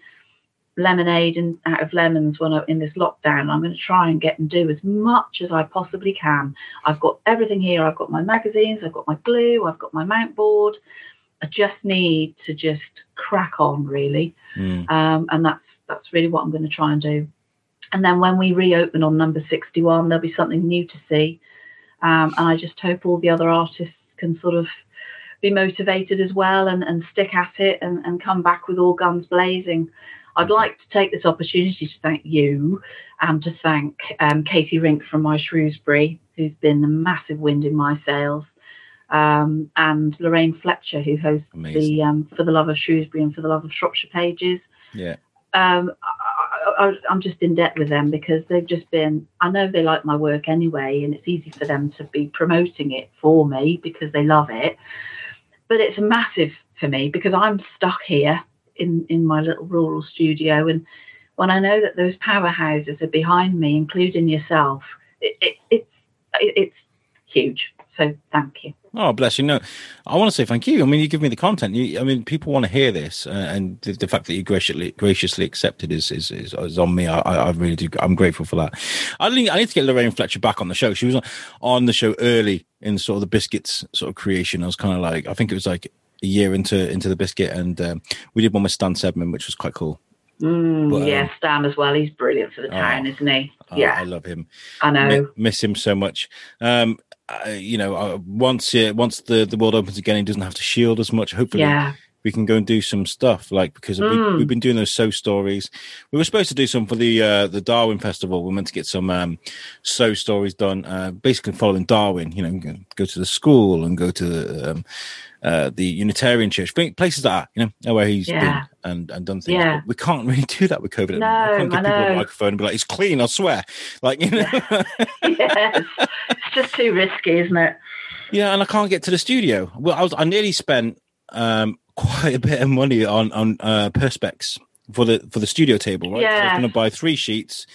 lemonade in, out of lemons when I'm in this lockdown. I'm going to try and get and do as much as I possibly can. I've got everything here. I've got my magazines. I've got my glue. I've got my mount board. I just need to just crack on really, mm. um, and that's that's really what I'm going to try and do. And then when we reopen on number 61, there'll be something new to see, um, and I just hope all the other artists can sort of be motivated as well and, and stick at it and, and come back with all guns blazing. I'd like to take this opportunity to thank you and to thank um, Katie Rink from My Shrewsbury, who's been a massive wind in my sails um, and Lorraine Fletcher, who hosts Amazing. the um, For the Love of Shrewsbury and For the Love of Shropshire pages. Yeah. Um, I, am just in debt with them because they've just been. I know they like my work anyway, and it's easy for them to be promoting it for me because they love it. But it's massive for me because I'm stuck here in in my little rural studio, and when I know that those powerhouses are behind me, including yourself, it, it, it's it's huge. So thank you. Oh, bless you. No, I want to say thank you. I mean, you give me the content. You, I mean, people want to hear this, uh, and the, the, fact that you graciously graciously accepted is is, is, is on me. I, I, really do. I'm grateful for that. I need, I need to get Lorraine Fletcher back on the show. She was on, on the show early in sort of the biscuits sort of creation. I was kind of like, I think it was like a year into into the biscuit, and um, we did one with Stan Sedman, which was quite cool. Mm, but, yeah, um, Stan as well. He's brilliant for the town, oh, isn't he? Yeah, I love him. I know. miss him so much. Um, uh, you know, uh, once uh, once the the world opens again, he doesn't have to shield as much. Hopefully, yeah. We can go and do some stuff. Like because mm. we, have been doing those so stories. We were supposed to do some for the uh, the Darwin Festival. We are meant to get some um, so stories done, uh, basically following Darwin. You know, go to the school and go to the. Um, uh, the Unitarian Church, places that, you know, where he's yeah. been and, and done things. Yeah. But we can't really do that with COVID. No, I can't give I people a microphone and be like, it's clean, I swear. Like, you know. yes. It's just too risky, isn't it? Yeah, and I can't get to the studio. Well, I was I nearly spent um, quite a bit of money on on uh, perspex for the for the studio table, right? Yeah. So I was going to buy three sheets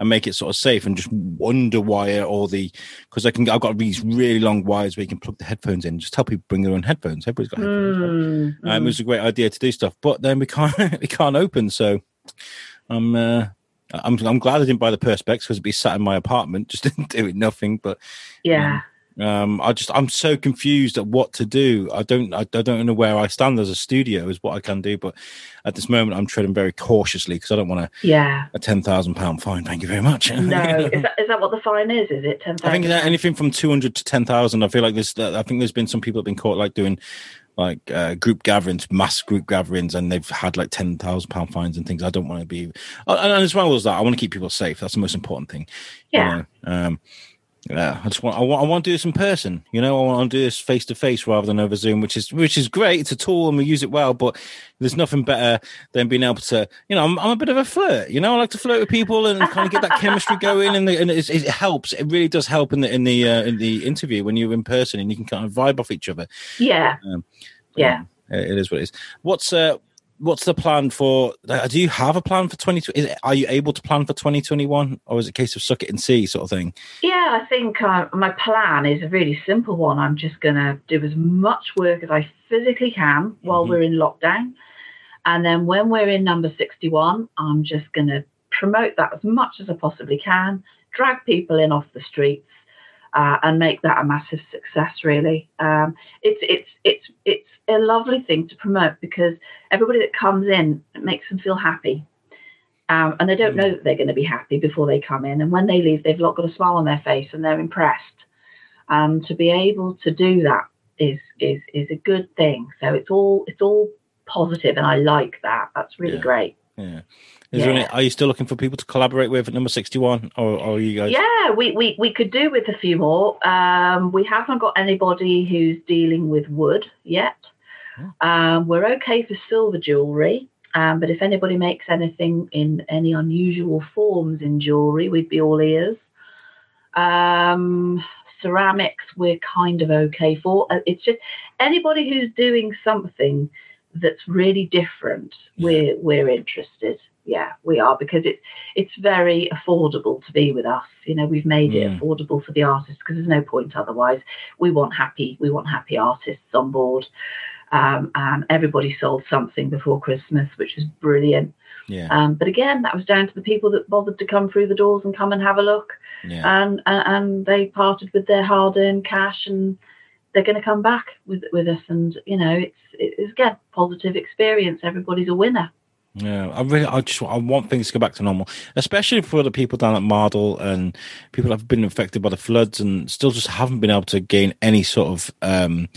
and make it sort of safe and just underwire all the because I can I've got these really long wires where you can plug the headphones in. Just tell people bring their own headphones. Everybody's got headphones. Mm, right? um, it was a great idea to do stuff, but then we can't we can't open. So I'm uh, I'm I'm glad I didn't buy the perspex because it'd be sat in my apartment just doing nothing. But yeah. Um, I just I'm so confused at what to do. I don't I, I, don't know where I stand as a studio is what I can do, but at this moment I'm treading very cautiously because I don't want to. Yeah. A ten thousand pound fine. Thank you very much. No, is that is that what the fine is? Is it ten thousand? I think anything from two hundred to ten thousand. I feel like this. I think there's been some people have been caught like doing like uh, group gatherings, mass group gatherings, and they've had like ten thousand pound fines and things. I don't want to be, and, and, as well as that, I want to keep people safe. That's the most important thing. Yeah. You know? um, yeah, I just want I want I want to do this in person. You know, I want to do this face to face rather than over Zoom, which is which is great. It's a tool and we use it well, but there's nothing better than being able to. You know, I'm, I'm a bit of a flirt. You know, I like to flirt with people and kind of get that chemistry going, and, the, and it, it, helps. It really does help in the in the uh, in the interview when you're in person and you can kind of vibe off each other. Yeah, um, yeah. it is what it is. What's uh what's the plan for? Do you have a plan for twenty? Are you able to plan for twenty twenty one, or is it a case of suck it and see sort of thing? Yeah, I think uh, my plan is a really simple one. I'm just going to do as much work as I physically can while mm-hmm. we're in lockdown, and then when we're in number sixty one, I'm just going to promote that as much as I possibly can. Drag people in off the streets. Uh, and make that a massive success. Really, um, it's it's it's it's a lovely thing to promote because everybody that comes in it makes them feel happy. Um, and they don't know that they're going to be happy before they come in. And when they leave, they've got a smile on their face and they're impressed. Um, to be able to do that is is is a good thing. So it's all it's all positive, and I like that. That's really Yeah. great. Yeah. Is there any, are you still looking for people to collaborate with at number 61 or, or are you guys? Yeah, we, we, we could do with a few more. Um, we haven't got anybody who's dealing with wood yet. Um, we're okay for silver jewellery, um, but if anybody makes anything in any unusual forms in jewellery, we'd be all ears. Um, ceramics, we're kind of okay for. Uh, It's just anybody who's doing something that's really different, we're we're interested. Yeah, we are because it's it's very affordable to be with us. You know, we've made it Mm. affordable for the artists because there's no point otherwise. We want happy, we want happy artists on board. Um, and everybody sold something before Christmas, which is brilliant. Yeah. Um, but again, that was down to the people that bothered to come through the doors and come and have a look, Yeah. and and, and they parted with their hard-earned cash, and they're going to come back with with us. And you know, it's it's again positive experience. Everybody's a winner. Yeah, I really, I just, I want things to go back to normal, especially for the people down at Mardol and people have been affected by the floods and still just haven't been able to gain any sort of, um,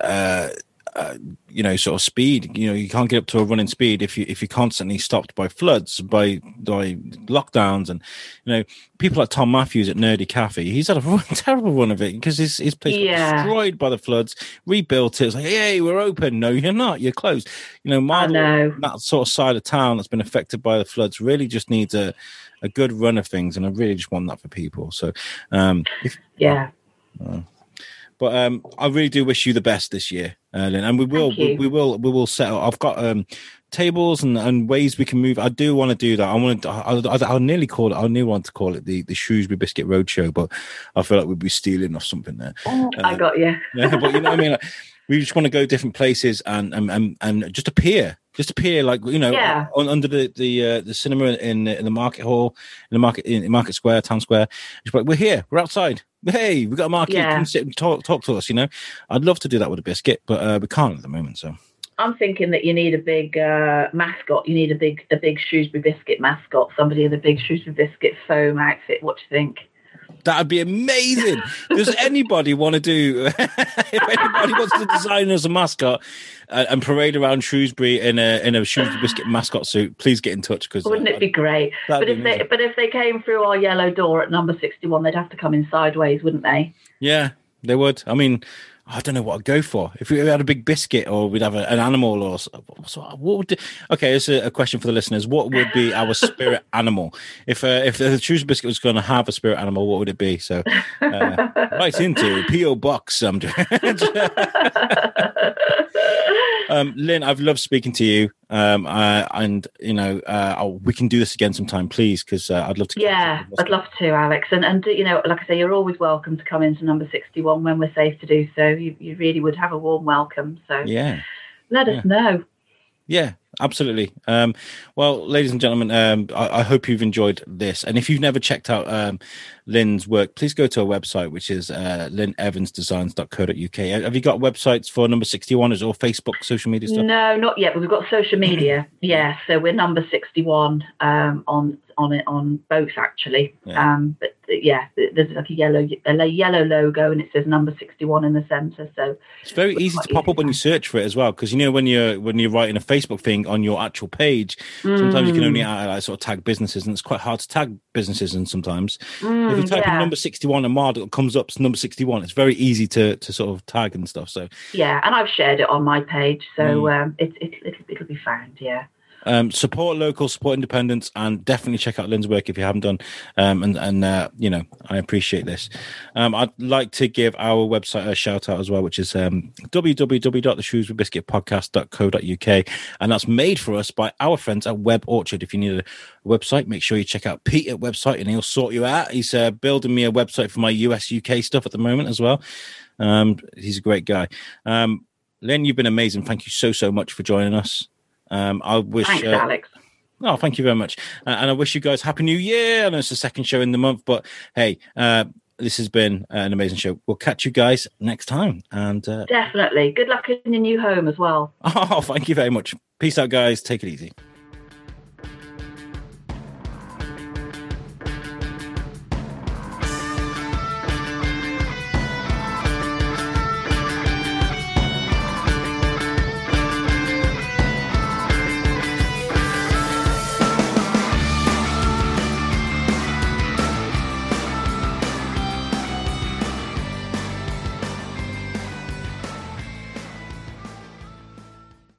uh, uh, you know, sort of speed. You know, you can't get up to a running speed if you if you're constantly stopped by floods, by by lockdowns, and you know, people like Tom Matthews at Nerdy Cafe. He's had a run, terrible run of it because his his place Yeah. was destroyed by the floods, rebuilt it. It's like, hey, we're open. No, you're not. You're closed. You know, Mardol know. that sort of side of town that's been affected by the floods really just needs a, a good run of things and i really just want that for people so um if, Yeah. but um i really do wish you the best this year uh, Lyn, and we will we, we will we will settle i've got um tables and, and ways we can move i do want to do that i want to I, I, i'll nearly call it i nearly want to call it the the shrewsbury biscuit roadshow but i feel like we'd be stealing off something there I got you. yeah, but you know what I mean. Like, we just want to go different places and and and, and just appear, just appear like you know, Yeah. on, under the the uh, the cinema in in the market hall, in the market in, in Market Square, Town Square. Just like we're here, we're outside. Hey, we got a market. Yeah. Come sit and talk talk to us. You know, I'd love to do that with a biscuit, but uh, we can't at the moment. So I'm thinking that you need a big uh, mascot. You need a big a big Shrewsbury biscuit mascot. Somebody in a big Shrewsbury biscuit foam outfit. What do you think? That'd be amazing. Does anybody want to do? if anybody wants to design as a mascot uh, and parade around Shrewsbury in a in a Shrewsbury biscuit mascot suit, please get in touch because Wouldn't it be great? But be if they but if they came through our yellow door at number sixty one, they'd have to come in sideways, wouldn't they? Yeah, they would. I mean, I don't know what I'd go for. If we had a big biscuit or we'd have a, an animal or so, what would? Okay, it's a, a question for the listeners. What would be our spirit animal? If uh, if the Choose Biscuit was going to have a spirit animal, what would it be? So, uh, right into PO Box. Um, um, Lyn, I've loved speaking to you. Um, uh, and you know, uh, I'll, we can do this again sometime, please, because uh, I'd love to. yeah, I'd love to, Alex. And and you know, like I say, you're always welcome to come into number sixty one when we're safe to do so. You you really would have a warm welcome. So Yeah. let us know. Yeah, absolutely. Um, well, ladies and gentlemen, um, I, I hope you've enjoyed this. And if you've never checked out um, Lyn's work, please go to our website, which is uh, lynevansdesigns.co.uk. Have you got websites for number 61? Is all Facebook, social media stuff? No, not yet. But we've got social media. yeah, so we're number sixty-one um, on on it on both actually. Yeah. Um, but uh, yeah, there's like a yellow a yellow logo and it says number sixty-one in the centre. So It's very It's easy to pop easy up when you search for it as well, because you know when you're when you're writing a Facebook thing on your actual page, sometimes you can only Mm, uh, like, sort of tag businesses, and it's quite hard to tag businesses. And sometimes mm, if you type in number 61 and Mard, it comes up number 61. It's very easy to to sort of tag and stuff. So yeah, and I've shared it on my page, so Mm. um, it, it, it'll, it'll be found. Yeah. Um, support local, support independence, and definitely check out Lyn's work if you haven't done. Um, and and uh, you know, I appreciate this. Um, I'd like to give our website a shout out as well, which is um, and that's made for us by our friends at Web Orchard. If you need a website, make sure you check out Pete at website, and he'll sort you out. He's uh, building me a website for my US UK stuff at the moment as well. Um, he's a great guy. Um, Lynn, you've been amazing. Thank you so so much for joining us. Um, I wish. Thanks, uh, Alex. Oh, thank you very much. Uh, and I wish you guys happy new year. I know it's the second show in the month, but hey, uh, this has been an amazing show. We'll catch you guys next time. And uh, definitely, good luck in your new home as well. Oh, thank you very much. Peace out, guys. Take it easy.